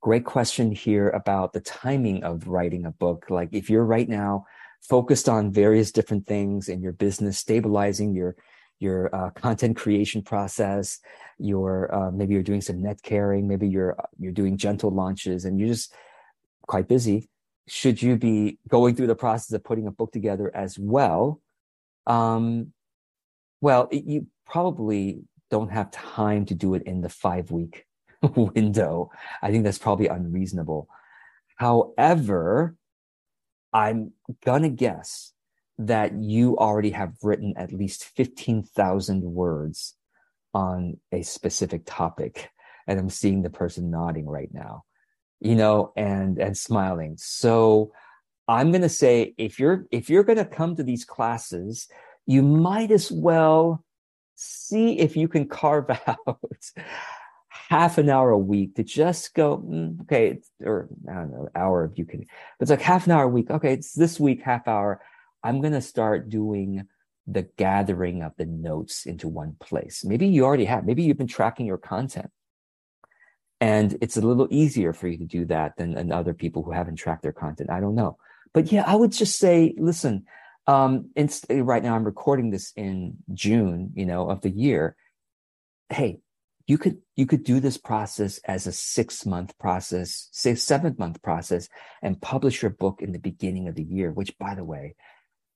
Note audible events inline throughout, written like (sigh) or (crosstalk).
great question here about the timing of writing a book. Like if you're right now focused on various different things in your business, stabilizing your your uh, content creation process, your uh, maybe you're doing some net carrying, maybe you're you're doing gentle launches, and you're just quite busy. Should you be going through the process of putting a book together as well? Um, well, it, you probably don't have time to do it in the five week (laughs) window. I think that's probably unreasonable. However, I'm gonna guess that you already have written at least 15,000 words on a specific topic. And I'm seeing the person nodding right now, you know, and, and smiling. So I'm going to say, if you're, if you're going to come to these classes, you might as well see if you can carve (laughs) out half an hour a week to just go, mm, okay, or I don't know, hour if you can, but it's like half an hour a week. Okay, it's this week, half hour. I'm going to start doing the gathering of the notes into one place. Maybe you already have, maybe you've been tracking your content. And it's a little easier for you to do that than, than other people who haven't tracked their content. I don't know. But yeah, I would just say, listen, um, right now I'm recording this in June, you know, of the year. Hey, you could you could do this process as a six month process, six seven month process, and publish your book in the beginning of the year. Which, by the way,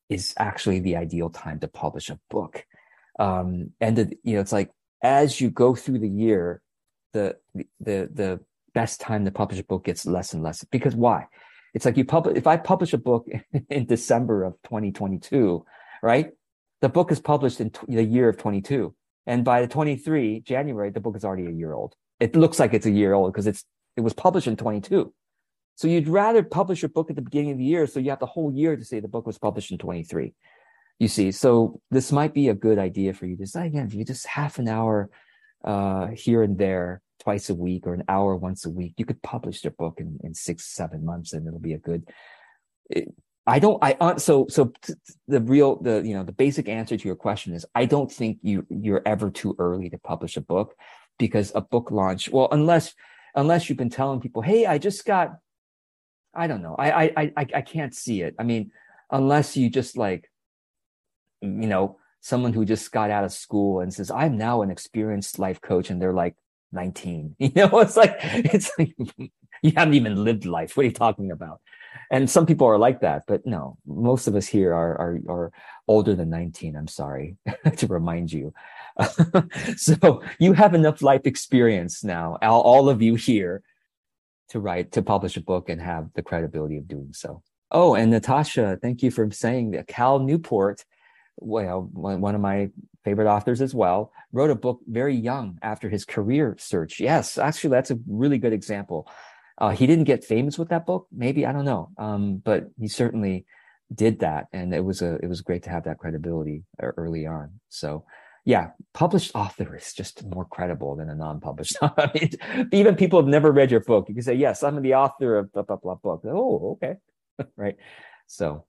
is actually the ideal time to publish a book. Um, and the, you know, it's like as you go through the year, the the the best time to publish a book gets less and less because why? It's like you publish, if I publish a book (laughs) in December of 2022, right? The book is published in t- the year of 22. And by the 23 January, the book is already a year old. It looks like it's a year old because it's, it was published in 22. So you'd rather publish your book at the beginning of the year. So you have the whole year to say the book was published in 23. You see, so this might be a good idea for you to say again, if you just half an hour, uh, here and there twice a week or an hour once a week. You could publish your book in, in six, seven months and it'll be a good, it, I don't, I, uh, so, so the real, the, you know, the basic answer to your question is I don't think you, you're ever too early to publish a book because a book launch, well, unless, unless you've been telling people, Hey, I just got, I don't know. I, I, I, I can't see it. I mean, unless you just like, you know, someone who just got out of school and says, I'm now an experienced life coach. And they're like, 19. (laughs) You know, it's like, it's like, (laughs) you haven't even lived life. What are you talking about? And some people are like that, but no, most of us here are, are, are older than 19. I'm sorry (laughs) to remind you. (laughs) so you have enough life experience now, all, all of you here to write, to publish a book and have the credibility of doing so. Oh, and Natasha, thank you for saying that Cal Newport well, one of my favorite authors as well, wrote a book very young after his career search. Yes, actually, that's a really good example. Uh, he didn't get famous with that book, maybe I don't know, um, but he certainly did that, and it was a it was great to have that credibility early on. So, yeah, published author is just more credible than a non-published. (laughs) I mean, even people have never read your book, you can say, "Yes, I'm the author of blah blah blah book." Oh, okay, (laughs) right. So